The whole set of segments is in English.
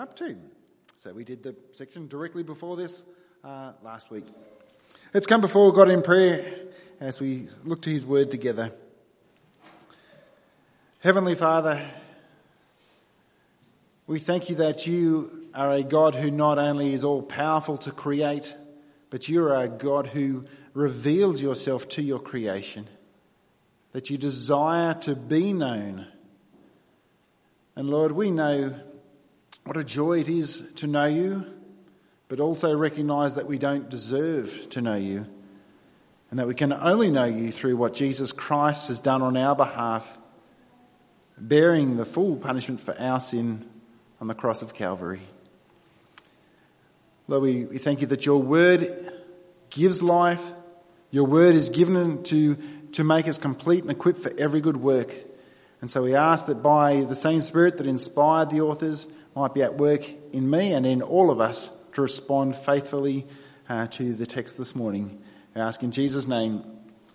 up to. So we did the section directly before this uh, last week. Let's come before God in prayer as we look to His Word together. Heavenly Father, we thank you that you are a God who not only is all powerful to create, but you are a God who reveals yourself to your creation, that you desire to be known. And Lord, we know what a joy it is to know you, but also recognize that we don't deserve to know you, and that we can only know you through what Jesus Christ has done on our behalf, bearing the full punishment for our sin on the cross of Calvary. Lord, we, we thank you that your word gives life. Your word is given to, to make us complete and equipped for every good work. And so we ask that by the same Spirit that inspired the authors might be at work in me and in all of us to respond faithfully uh, to the text this morning. I ask in Jesus' name,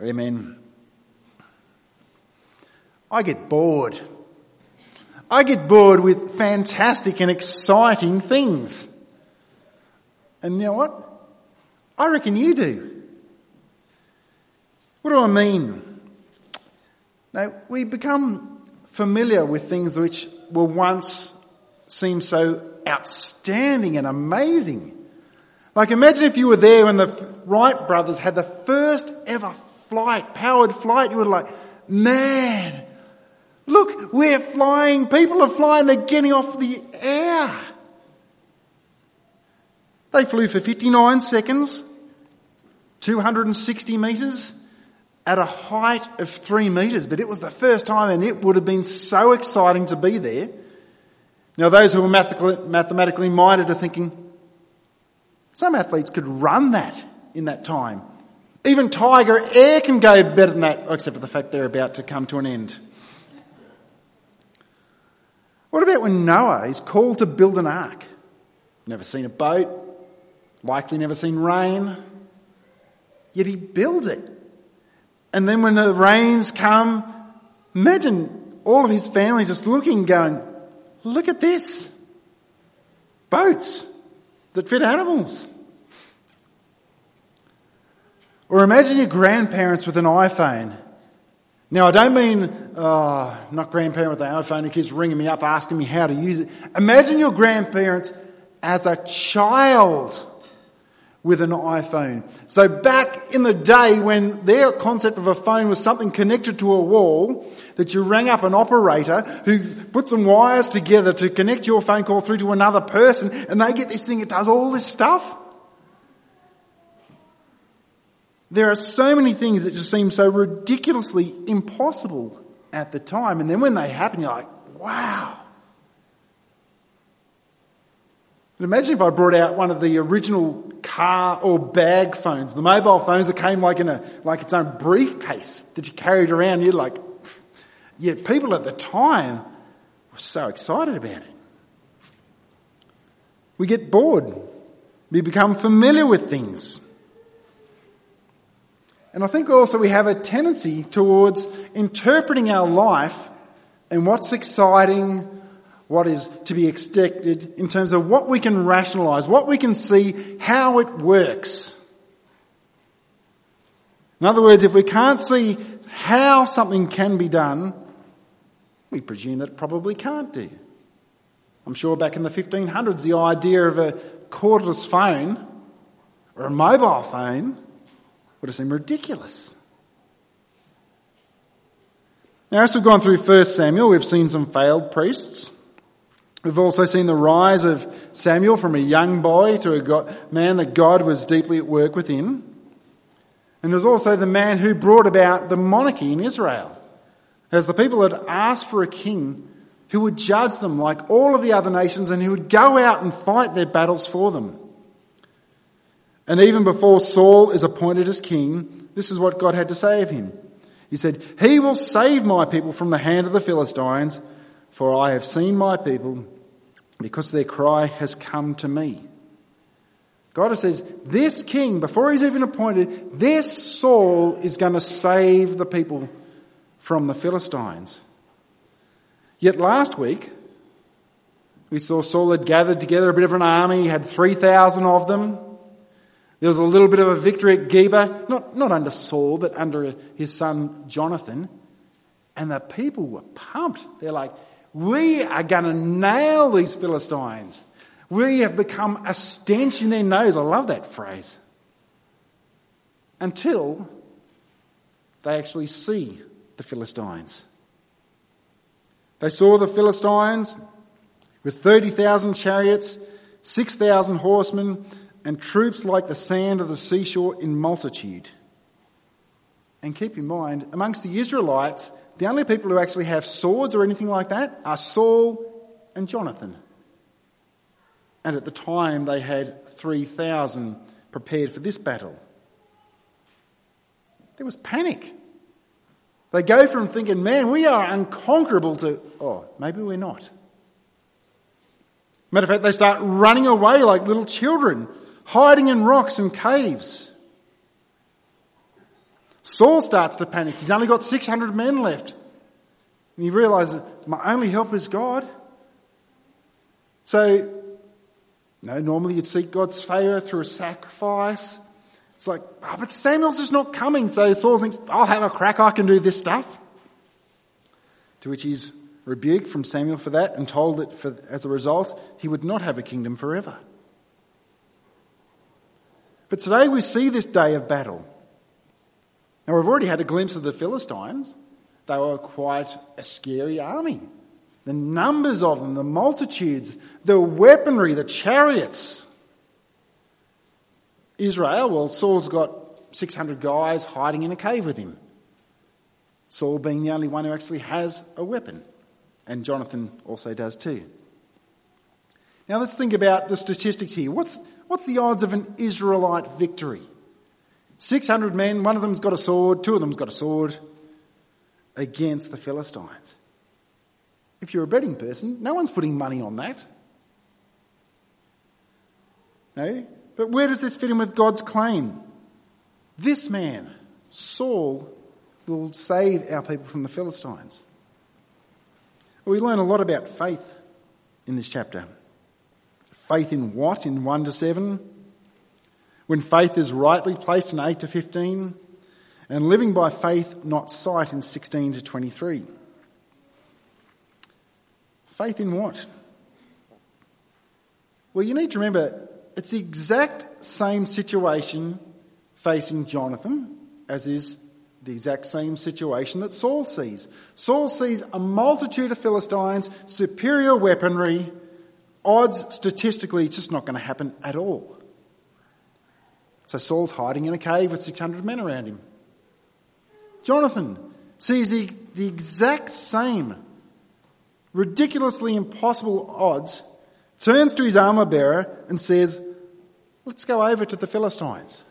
Amen. I get bored. I get bored with fantastic and exciting things. And you know what? I reckon you do. What do I mean? Now, we become familiar with things which were once seemed so outstanding and amazing. Like imagine if you were there when the Wright brothers had the first ever flight, powered flight, you were like, man, Look, we're flying. People are flying. They're getting off the air. They flew for 59 seconds, 260 metres, at a height of three metres, but it was the first time and it would have been so exciting to be there. Now, those who are mathematically minded are thinking, some athletes could run that in that time. Even Tiger Air can go better than that, except for the fact they're about to come to an end. What about when Noah is called to build an ark? Never seen a boat, likely never seen rain, yet he builds it. And then when the rains come, imagine all of his family just looking, going, Look at this. Boats that fit animals. Or imagine your grandparents with an iPhone now, I don't mean, uh, not grandparent with an iPhone who keeps ringing me up asking me how to use it. Imagine your grandparents as a child with an iPhone. So back in the day when their concept of a phone was something connected to a wall, that you rang up an operator who put some wires together to connect your phone call through to another person and they get this thing, it does all this stuff. There are so many things that just seem so ridiculously impossible at the time. And then when they happen, you're like, wow. And imagine if I brought out one of the original car or bag phones, the mobile phones that came like in a, like its own briefcase that you carried around. You're like, yet people at the time were so excited about it. We get bored. We become familiar with things. And I think also we have a tendency towards interpreting our life and what's exciting, what is to be expected in terms of what we can rationalize, what we can see, how it works. In other words, if we can't see how something can be done, we presume that it probably can't do. I'm sure back in the 1500s, the idea of a cordless phone or a mobile phone would have seemed ridiculous. Now, as we've gone through 1 Samuel, we've seen some failed priests. We've also seen the rise of Samuel from a young boy to a man that God was deeply at work within. And there's also the man who brought about the monarchy in Israel. As the people had asked for a king who would judge them like all of the other nations and who would go out and fight their battles for them. And even before Saul is appointed as king, this is what God had to say of him. He said, He will save my people from the hand of the Philistines, for I have seen my people because their cry has come to me. God says, this king, before he's even appointed, this Saul is going to save the people from the Philistines. Yet last week, We saw Saul had gathered together a bit of an army, he had 3,000 of them. There was a little bit of a victory at Geba, not, not under Saul, but under his son Jonathan. And the people were pumped. They're like, we are going to nail these Philistines. We have become a stench in their nose. I love that phrase. Until they actually see the Philistines. They saw the Philistines with 30,000 chariots, 6,000 horsemen, and troops like the sand of the seashore in multitude. And keep in mind, amongst the Israelites, the only people who actually have swords or anything like that are Saul and Jonathan. And at the time, they had 3,000 prepared for this battle. There was panic. They go from thinking, man, we are unconquerable to, oh, maybe we're not. Matter of fact, they start running away like little children, hiding in rocks and caves. Saul starts to panic. He's only got 600 men left. And he realizes, my only help is God. So, know, normally you'd seek God's favour through a sacrifice. It's like, oh, but Samuel's just not coming. So Saul thinks, I'll have a crack, I can do this stuff. To which he's rebuked from Samuel for that and told that for, as a result, he would not have a kingdom forever. But today we see this day of battle. Now we've already had a glimpse of the Philistines. They were quite a scary army. The numbers of them, the multitudes, the weaponry, the chariots. Israel, well, Saul's got 600 guys hiding in a cave with him. Saul being the only one who actually has a weapon. And Jonathan also does too. Now let's think about the statistics here. What's, what's the odds of an Israelite victory? 600 men, one of them's got a sword, two of them's got a sword against the Philistines. If you're a betting person, no one's putting money on that. No? But where does this fit in with God's claim? This man, Saul, will save our people from the Philistines. We learn a lot about faith in this chapter. Faith in what in 1 to 7? When faith is rightly placed in 8 to 15? And living by faith, not sight, in 16 to 23. Faith in what? Well, you need to remember it's the exact same situation facing Jonathan as is the exact same situation that Saul sees. Saul sees a multitude of Philistines, superior weaponry, odds statistically, it's just not going to happen at all. So Saul's hiding in a cave with 600 men around him. Jonathan sees the, the exact same ridiculously impossible odds, turns to his armour bearer and says, Let's go over to the Philistines.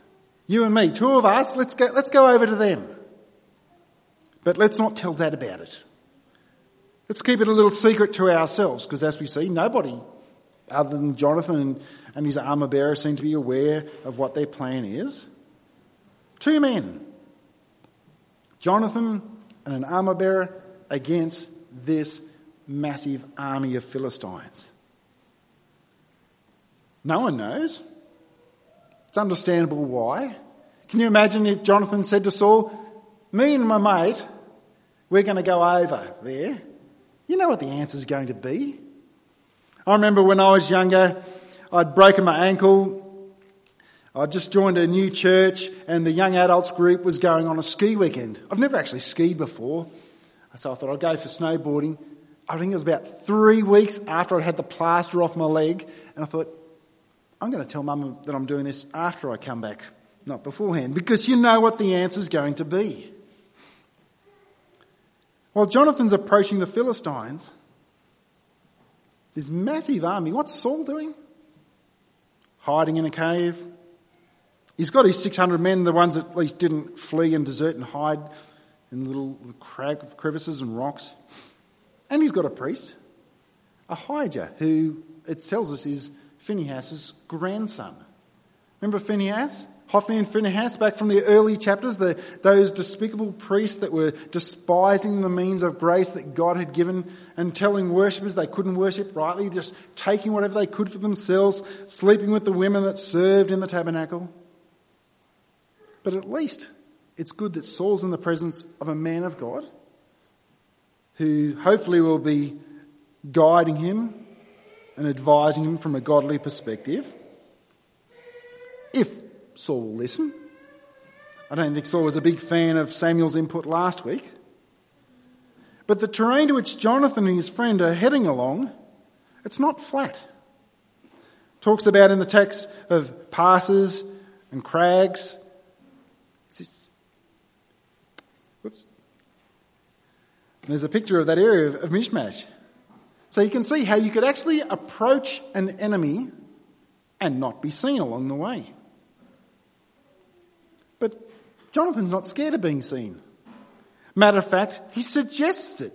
You and me, two of us, let's go, let's go over to them. But let's not tell dad about it. Let's keep it a little secret to ourselves, because as we see, nobody other than Jonathan and, and his armour bearer seem to be aware of what their plan is. Two men Jonathan and an armour bearer against this massive army of Philistines. No one knows. It's understandable why. Can you imagine if Jonathan said to Saul, Me and my mate, we're going to go over there? You know what the answer is going to be. I remember when I was younger, I'd broken my ankle I'd just joined a new church and the young adults group was going on a ski weekend. I've never actually skied before, so I thought I'd go for snowboarding. I think it was about three weeks after I'd had the plaster off my leg, and I thought, I'm going to tell mum that I'm doing this after I come back, not beforehand, because you know what the answer's going to be. While Jonathan's approaching the Philistines, this massive army, what's Saul doing? Hiding in a cave, He's got his 600 men, the ones that at least didn't flee and desert and hide in little crevices and rocks. And he's got a priest, Ahijah, who it tells us is Phinehas' grandson. Remember Phinehas? Hophni and Phinehas, back from the early chapters, the, those despicable priests that were despising the means of grace that God had given and telling worshippers they couldn't worship rightly, just taking whatever they could for themselves, sleeping with the women that served in the tabernacle. But at least it's good that Saul's in the presence of a man of God who hopefully will be guiding him and advising him from a godly perspective. If Saul will listen. I don't think Saul was a big fan of Samuel's input last week. But the terrain to which Jonathan and his friend are heading along, it's not flat. Talks about in the text of passes and crags. Whoops. And there's a picture of that area of, of Michmash. So you can see how you could actually approach an enemy and not be seen along the way. But Jonathan's not scared of being seen. Matter of fact, he suggests it.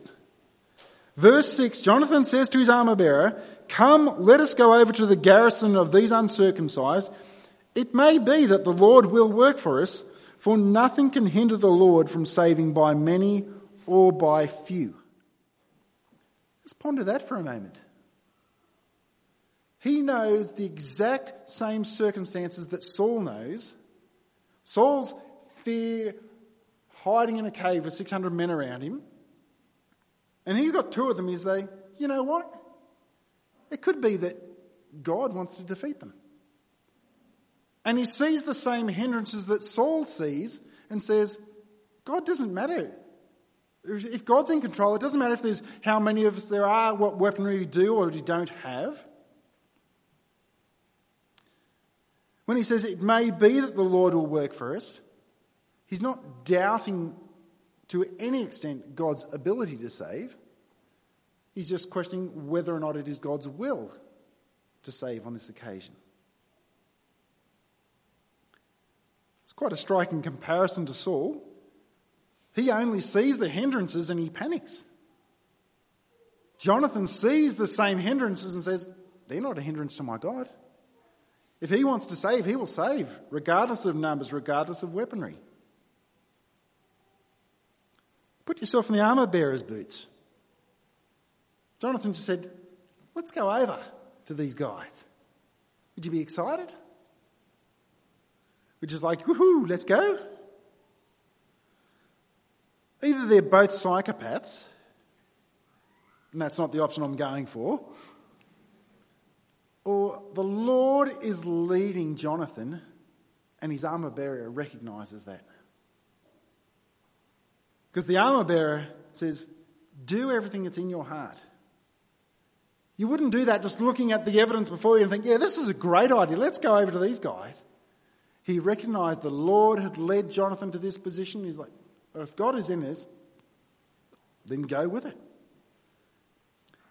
Verse 6 Jonathan says to his armor bearer, Come, let us go over to the garrison of these uncircumcised. It may be that the Lord will work for us, for nothing can hinder the Lord from saving by many or by few. Let's ponder that for a moment. He knows the exact same circumstances that Saul knows, Saul's fear hiding in a cave with 600 men around him. And he got two of them. He's like, you know what? It could be that God wants to defeat them. And he sees the same hindrances that Saul sees and says, God doesn't matter. If God's in control, it doesn't matter if there's how many of us there are, what weaponry we do or we don't have. When he says it may be that the Lord will work for us, he's not doubting to any extent God's ability to save. He's just questioning whether or not it is God's will to save on this occasion. It's quite a striking comparison to Saul. He only sees the hindrances and he panics. Jonathan sees the same hindrances and says, They're not a hindrance to my God. If he wants to save, he will save, regardless of numbers, regardless of weaponry. Put yourself in the armour bearer's boots. Jonathan just said, Let's go over to these guys. Would you be excited? Which is like, woohoo, let's go. Either they're both psychopaths, and that's not the option I'm going for, or the Lord is leading Jonathan, and his armor bearer recognizes that. Because the armor bearer says, Do everything that's in your heart. You wouldn't do that just looking at the evidence before you and think, Yeah, this is a great idea. Let's go over to these guys. He recognized the Lord had led Jonathan to this position. He's like, If God is in this, then go with it.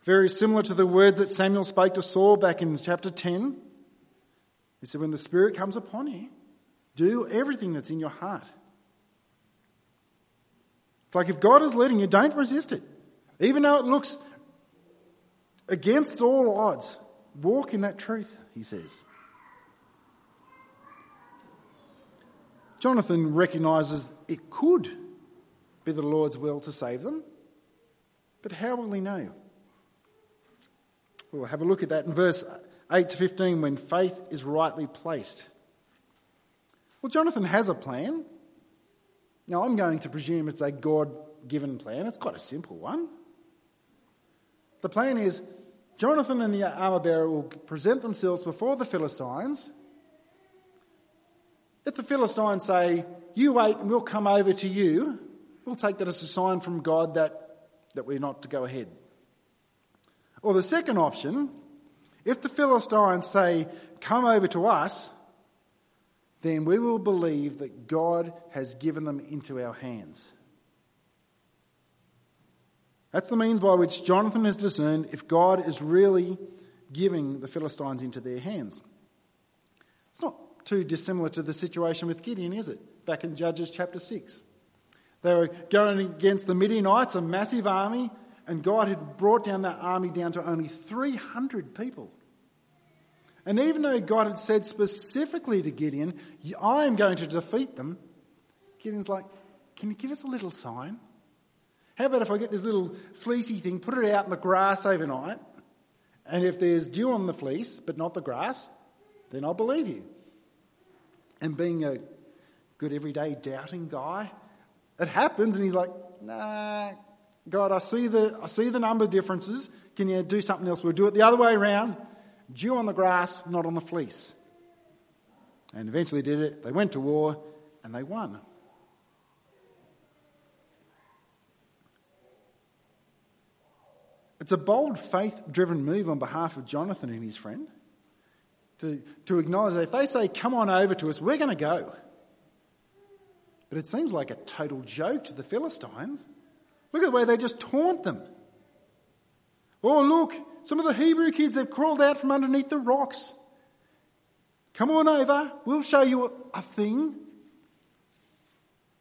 Very similar to the word that Samuel spoke to Saul back in chapter 10. He said, When the Spirit comes upon you, do everything that's in your heart. It's like if God is leading you, don't resist it. Even though it looks against all odds, walk in that truth, he says. Jonathan recognizes it could be the Lord's will to save them, but how will he know? We'll have a look at that in verse 8 to 15 when faith is rightly placed. Well, Jonathan has a plan. Now, I'm going to presume it's a God given plan. It's quite a simple one. The plan is Jonathan and the armor bearer will present themselves before the Philistines. If the Philistines say, You wait and we'll come over to you, we'll take that as a sign from God that, that we're not to go ahead. Or the second option, if the Philistines say, Come over to us, then we will believe that God has given them into our hands. That's the means by which Jonathan has discerned if God is really giving the Philistines into their hands. It's not too dissimilar to the situation with Gideon, is it? Back in Judges chapter 6. They were going against the Midianites, a massive army, and God had brought down that army down to only 300 people. And even though God had said specifically to Gideon, I am going to defeat them, Gideon's like, Can you give us a little sign? How about if I get this little fleecy thing, put it out in the grass overnight, and if there's dew on the fleece but not the grass, then I'll believe you. And being a good everyday doubting guy, it happens, and he's like, Nah, God, I see the I see the number differences. Can you do something else? We'll do it the other way around. Dew on the grass, not on the fleece. And eventually did it. They went to war and they won. It's a bold, faith driven move on behalf of Jonathan and his friend to, to acknowledge that if they say, Come on over to us, we're going to go. But it seems like a total joke to the Philistines. Look at the way they just taunt them. Oh, look, some of the Hebrew kids have crawled out from underneath the rocks. Come on over, we'll show you a, thing.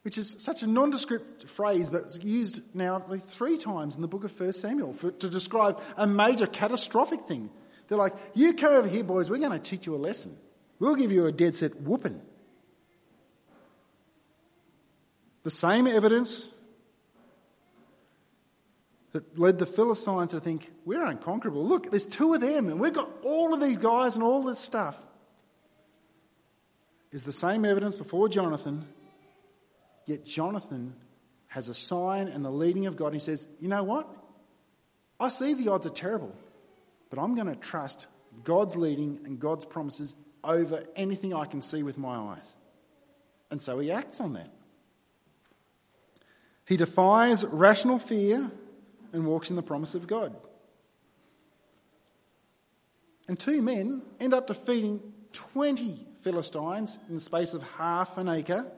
Which is such a nondescript phrase, but it's used now three times in the book of 1 Samuel for, to describe a major catastrophic thing. They're like, You come over here, boys, we're going to teach you a lesson. We'll give you a dead set whooping. The same evidence that led the Philistines to think, we're unconquerable. Look, there's two of them, and we've got all of these guys and all this stuff. Is the same evidence before Jonathan, yet Jonathan has a sign and the leading of God. He says, You know what? I see the odds are terrible, but I'm going to trust God's leading and God's promises over anything I can see with my eyes. And so he acts on that. He defies rational fear and walks in the promise of God. And two men end up defeating 20 Philistines in the space of half an acre.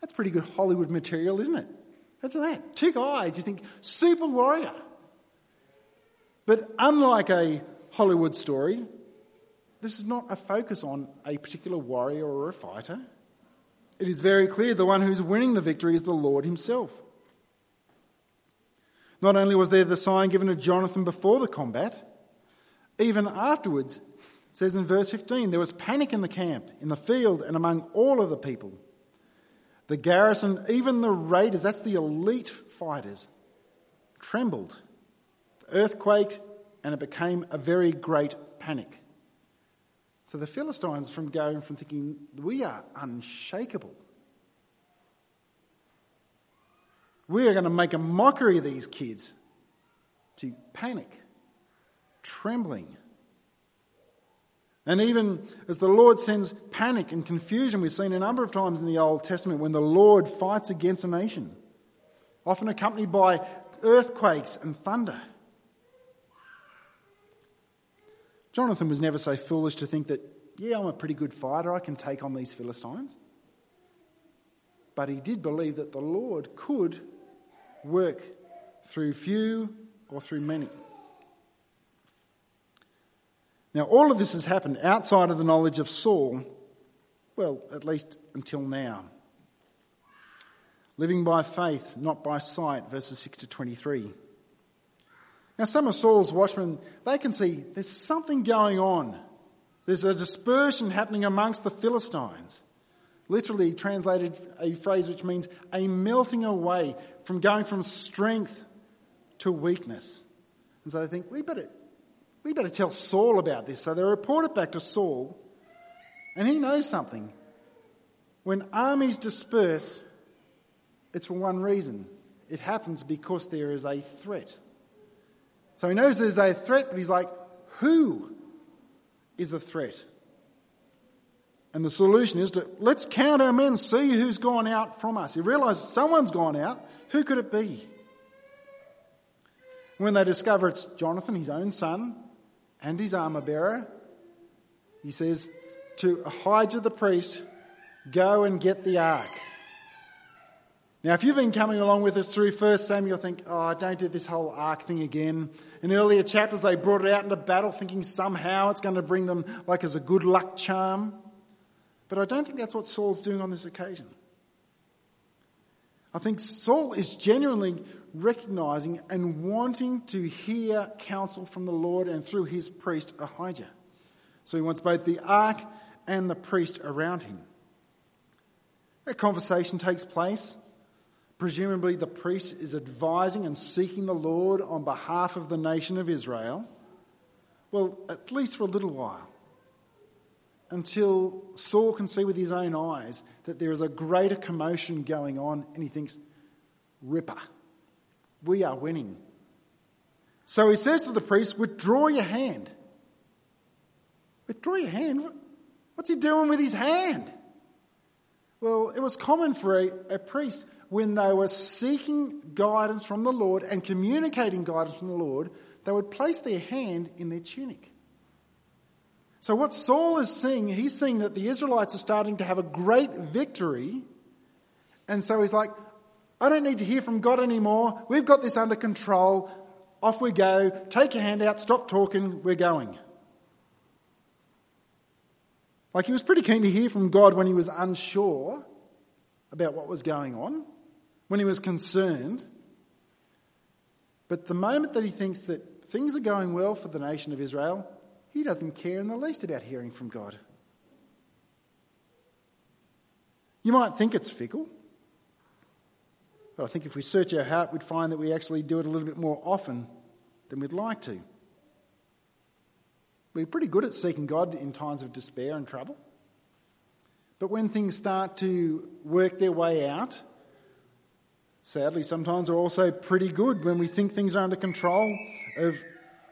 That's pretty good Hollywood material, isn't it? That's that. Two guys, you think, super warrior. But unlike a Hollywood story, this is not a focus on a particular warrior or a fighter. It is very clear the one who's winning the victory is the Lord Himself. Not only was there the sign given to Jonathan before the combat, even afterwards, it says in verse 15, there was panic in the camp, in the field, and among all of the people. The garrison, even the raiders, that's the elite fighters, trembled. The earth quaked, and it became a very great panic. So the Philistines, from going from thinking, we are unshakable We are going to make a mockery of these kids to panic, trembling. And even as the Lord sends panic and confusion, we've seen a number of times in the Old Testament when the Lord fights against a nation, often accompanied by earthquakes and thunder. Jonathan was never so foolish to think that, yeah, I'm a pretty good fighter, I can take on these Philistines. But he did believe that the Lord could work through few or through many. Now, all of this has happened outside of the knowledge of Saul, well, at least until now. Living by faith, not by sight, verses 6 to 23. Now, some of Saul's watchmen, they can see there's something going on. There's a dispersion happening amongst the Philistines literally translated a phrase which means a melting away from going from strength to weakness. And so they think, we better, we better tell Saul about this. So they report it back to Saul, and he knows something. When armies disperse, it's for one reason it happens because there is a threat. So he knows there's a threat, but he's like, who is the threat? And the solution is to let's count our men, see who's gone out from us. He realizes someone's gone out. Who could it be? When they discover it's Jonathan, his own son, and his armor bearer, he says to Ahijah the priest, Go and get the ark. Now, if you've been coming along with us through 1 Samuel, you'll think, oh, don't do this whole ark thing again. In earlier chapters, they brought it out into battle thinking somehow it's going to bring them like as a good luck charm. But I don't think that's what Saul's doing on this occasion. I think Saul is genuinely recognizing and wanting to hear counsel from the Lord and through his priest Ahijah. So he wants both the ark and the priest around him. A conversation takes place. Presumably, the priest is advising and seeking the Lord on behalf of the nation of Israel. Well, at least for a little while. Until Saul can see with his own eyes that there is a greater commotion going on, and he thinks, Ripper, we are winning. So he says to the priest, Withdraw your hand. Withdraw your hand? What's he doing with his hand? Well, it was common for a, a, priest when they were seeking guidance from the Lord and communicating guidance from the Lord, they would place their hand in their tunic. So, what Saul is seeing, he's seeing that the Israelites are starting to have a great victory. And so he's like, I don't need to hear from God anymore. We've got this under control. Off we go. Take your hand out. Stop talking. We're going. Like he was pretty keen to hear from God when he was unsure about what was going on, when he was concerned. But the moment that he thinks that things are going well for the nation of Israel, he doesn't care in the least about hearing from God. You might think it's fickle, but I think if we search our heart, we'd find that we actually do it a little bit more often than we'd like to. We're pretty good at seeking God in times of despair and trouble. But when things start to work their way out, sadly, sometimes we're also pretty good when we think things are under control of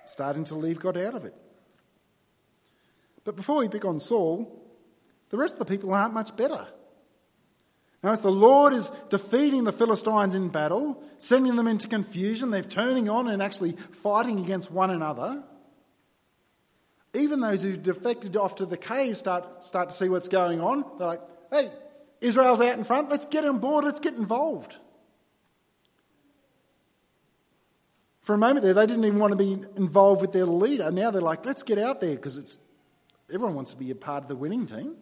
starting to leave God out of it. But before we pick on Saul, the rest of the people aren't much better. Now, as the Lord is defeating the Philistines in battle, sending them into confusion, they're turning on and actually fighting against one another even those who defected off to the cave start, start to see what's going on. They're like, hey, Israel's out in front, let's get on board, let's get involved. For a moment there, they didn't even want to be involved with their leader. Now they're like, let's get out there because it's everyone wants to be a part of the winning team.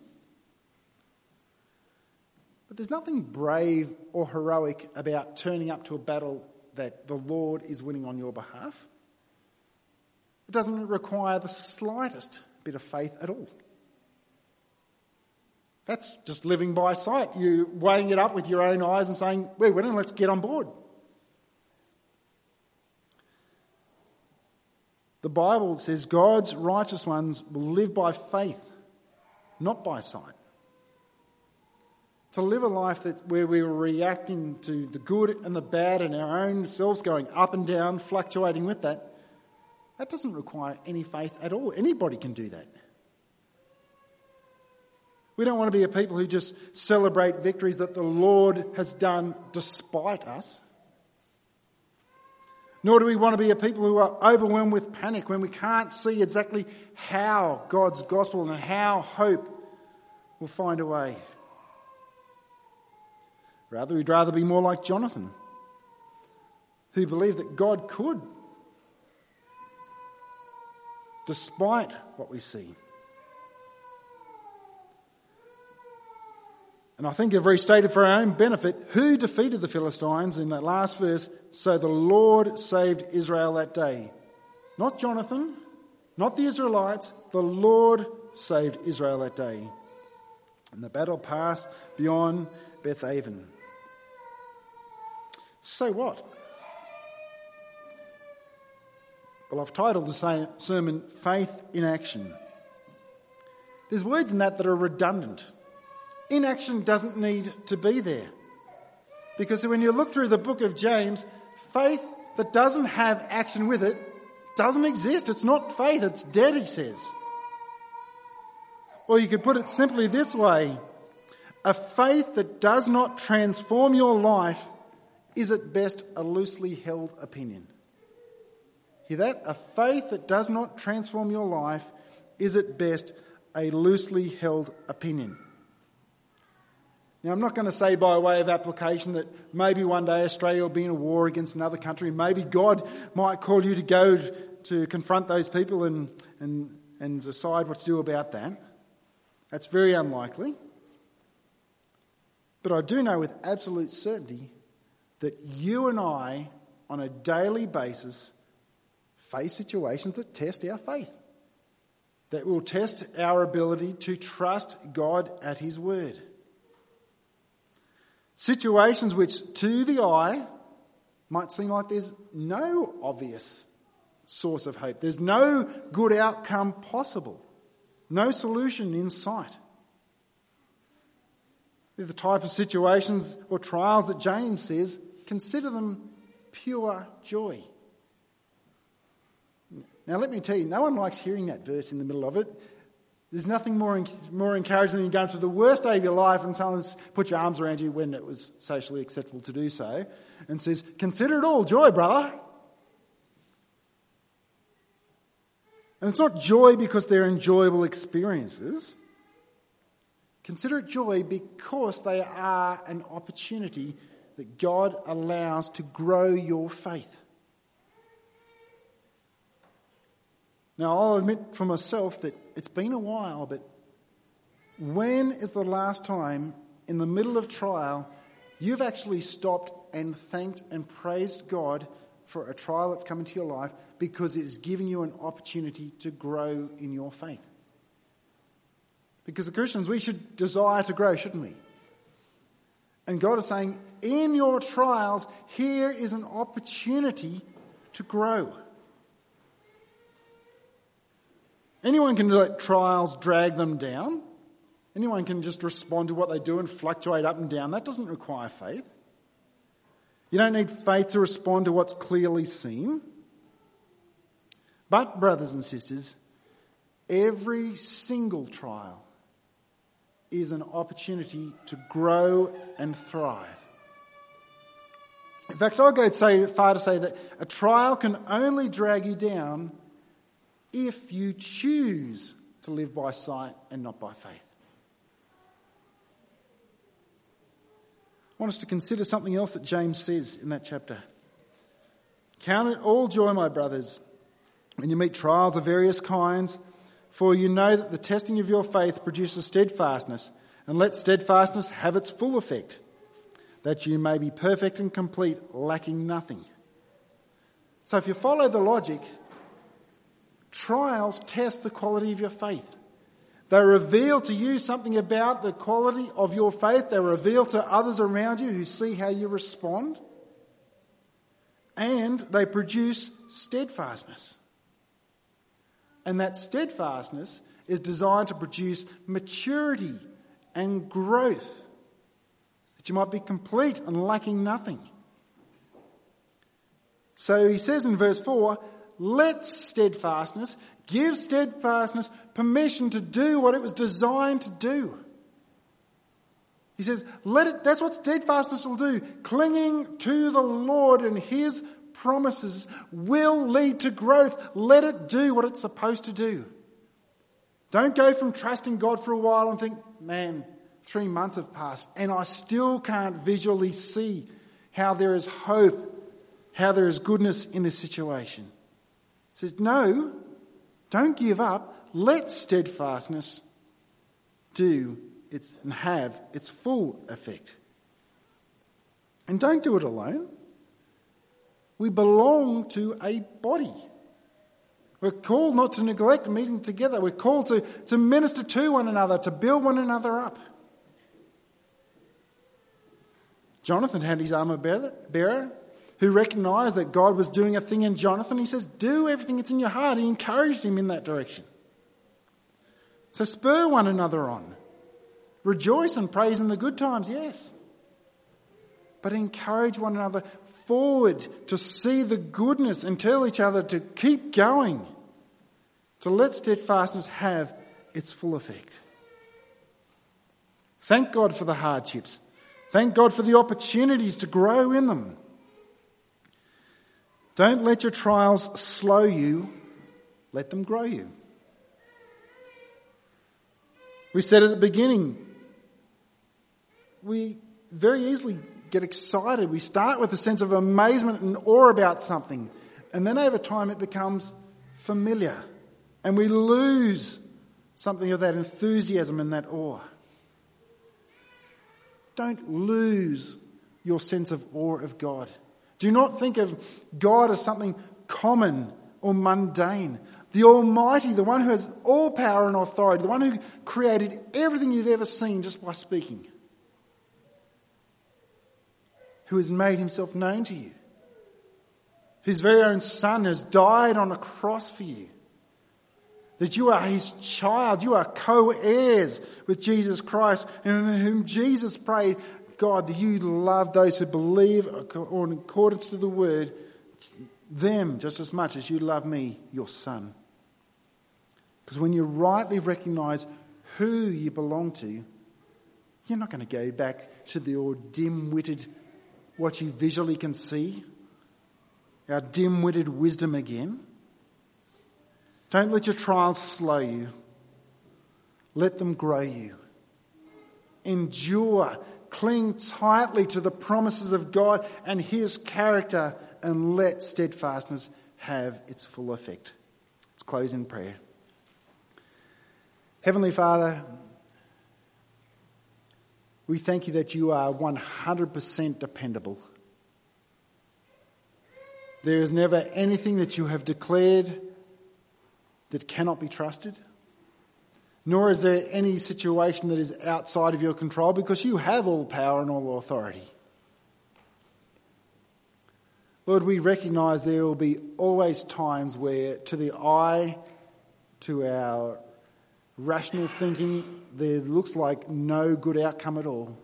But there's nothing brave or heroic about turning up to a battle that the Lord is winning on your behalf. It doesn't require the slightest bit of faith at all. That's just living by sight. You weighing it up with your own eyes and saying, We're winning, let's get on board. The Bible says God's righteous ones will live by faith, not by sight. To live a life that, where we're reacting to the good and the bad and our own selves going up and down, fluctuating with that, that doesn't require any faith at all. Anybody can do that. We don't want to be a people who just celebrate victories that the Lord has done despite us. Nor do we want to be a people who are overwhelmed with panic when we can't see exactly how God's gospel and how hope will find a way. Rather, we'd rather be more like Jonathan, who believed that God could despite what we see. And I think I've restated for our own benefit, who defeated the Philistines in that last verse? So the Lord saved Israel that day. Not Jonathan, not the Israelites, the Lord saved Israel that day. And the battle passed beyond Bethaven. So what? Well, I've titled the sermon Faith in Action. There's words in that that are redundant. Inaction doesn't need to be there. Because when you look through the book of James, faith that doesn't have action with it doesn't exist. It's not faith, it's dead, he says. Or you could put it simply this way a faith that does not transform your life is at best a loosely held opinion. Hear that? A faith that does not transform your life is at best a loosely held opinion. Now, I'm not going to say by way of application that maybe one day Australia will be in a war against another country. Maybe God might call you to go to confront those people and, and, and decide what to do about that. That's very unlikely. But I do know with absolute certainty that you and I, on a daily basis, face situations that test our faith. that will test our ability to trust God at His word. Situations which, to the eye, might seem like there's no obvious source of hope. There's no good outcome possible, no solution in sight. They're the type of situations or trials that James says consider them pure joy. Now, let me tell you, no one likes hearing that verse in the middle of it. There's nothing more, more encouraging than going through the worst day of your life and someone's put your arms around you when it was socially acceptable to do so and says, Consider it all joy, brother. And it's not joy because they're enjoyable experiences. Consider it joy because they are an opportunity that God allows to grow your faith. Now, I'll admit for myself that it's been a while, but when is the last time in the middle of trial you've actually stopped and thanked and praised God for a trial that's come into your life because it has given you an opportunity to grow in your faith? Because as Christians, we should desire to grow, shouldn't we? And God is saying, in your trials, here is an opportunity to grow. Anyone can let trials drag them down. Anyone can just respond to what they do and fluctuate up and down. That doesn't require faith. You don't need faith to respond to what's clearly seen. But, brothers and sisters, every single trial is an opportunity to grow and thrive. In fact, I'll go far to say that a trial can only drag you down if you choose to live by sight and not by faith. I want us to consider something else that James says in that chapter. Count it all joy, my brothers, when you meet trials of various kinds for you know that the testing of your faith produces steadfastness, and let steadfastness have its full effect, that you may be perfect and complete, lacking nothing. So if you follow the logic, trials test the quality of your faith. They reveal to you something about the quality of your faith. They reveal to others around you who see how you respond. And they produce steadfastness. And that steadfastness is designed to produce maturity and growth, that you might be complete and lacking nothing. So he says in verse 4 let steadfastness give steadfastness permission to do what it was designed to do. He says, let it, that's what steadfastness will do. Clinging to the Lord and His promises will lead to growth. Let it do what it's supposed to do. Don't go from trusting God for a while and think, man, three months have passed and I still can't visually see how there is hope, how there is goodness in this situation. Says, no, don't give up. Let steadfastness do its, and have its full effect. And don't do it alone. We belong to a body. We're called not to neglect meeting together. We're called to, to minister to one another, to build one another up. Jonathan had his armor bearer who recognized that God was doing a thing in Jonathan. He says, Do everything that's in your heart. He encouraged him in that direction. So spur one another on. Rejoice and praise in the good times, yes. But encourage one another forward to see the goodness and tell each other to keep going, to let steadfastness have its full effect. Thank God for the hardships. Thank God for the opportunities to grow in them. Don't let your trials slow you, let them grow you. We said at the beginning, we very easily get excited. We start with a sense of amazement and awe about something. And then over time it becomes familiar. And we lose something of that enthusiasm and that awe. Don't lose your sense of awe of God. Do not think of God as something common or mundane. the Almighty, the one who has all power and authority, the one who created everything you've ever seen just by speaking, who has made himself known to you, whose very own Son has died on a cross for you, that you are his child, you are co heirs with Jesus Christ, and whom Jesus prayed, God, that you love those who believe or in accordance to the word, them just as much as you love me, your son. Because when you rightly recognize who you belong to, you're not going to go back to the old dim witted, what you visually can see, our dim witted wisdom again. Don't let your trials slow you, let them grow you. Endure Cling tightly to the promises of God and His character and let steadfastness have its full effect. Let's close in prayer. Heavenly Father, we thank you that you are 100% dependable. There is never anything that you have declared that cannot be trusted nor is there any situation that is outside of your control because you have all power and all authority. Lord, we recognize there will be always times where, to the eye, to our rational thinking, there looks like no good outcome at all.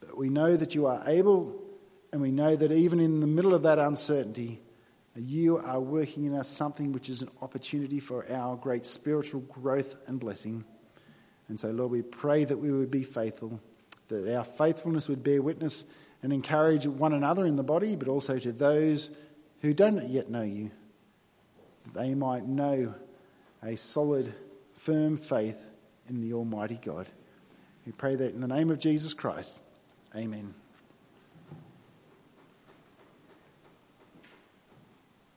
But we know that you are able, and we know that even in the middle of that uncertainty, you are working in us something which is an opportunity for our great spiritual growth and blessing. And so, Lord, we pray that we would be faithful, that our faithfulness would bear witness and encourage one another in the body, but also to those who don't yet know you, that they might know a solid, firm faith in the Almighty God. We pray that in the name of Jesus Christ. Amen.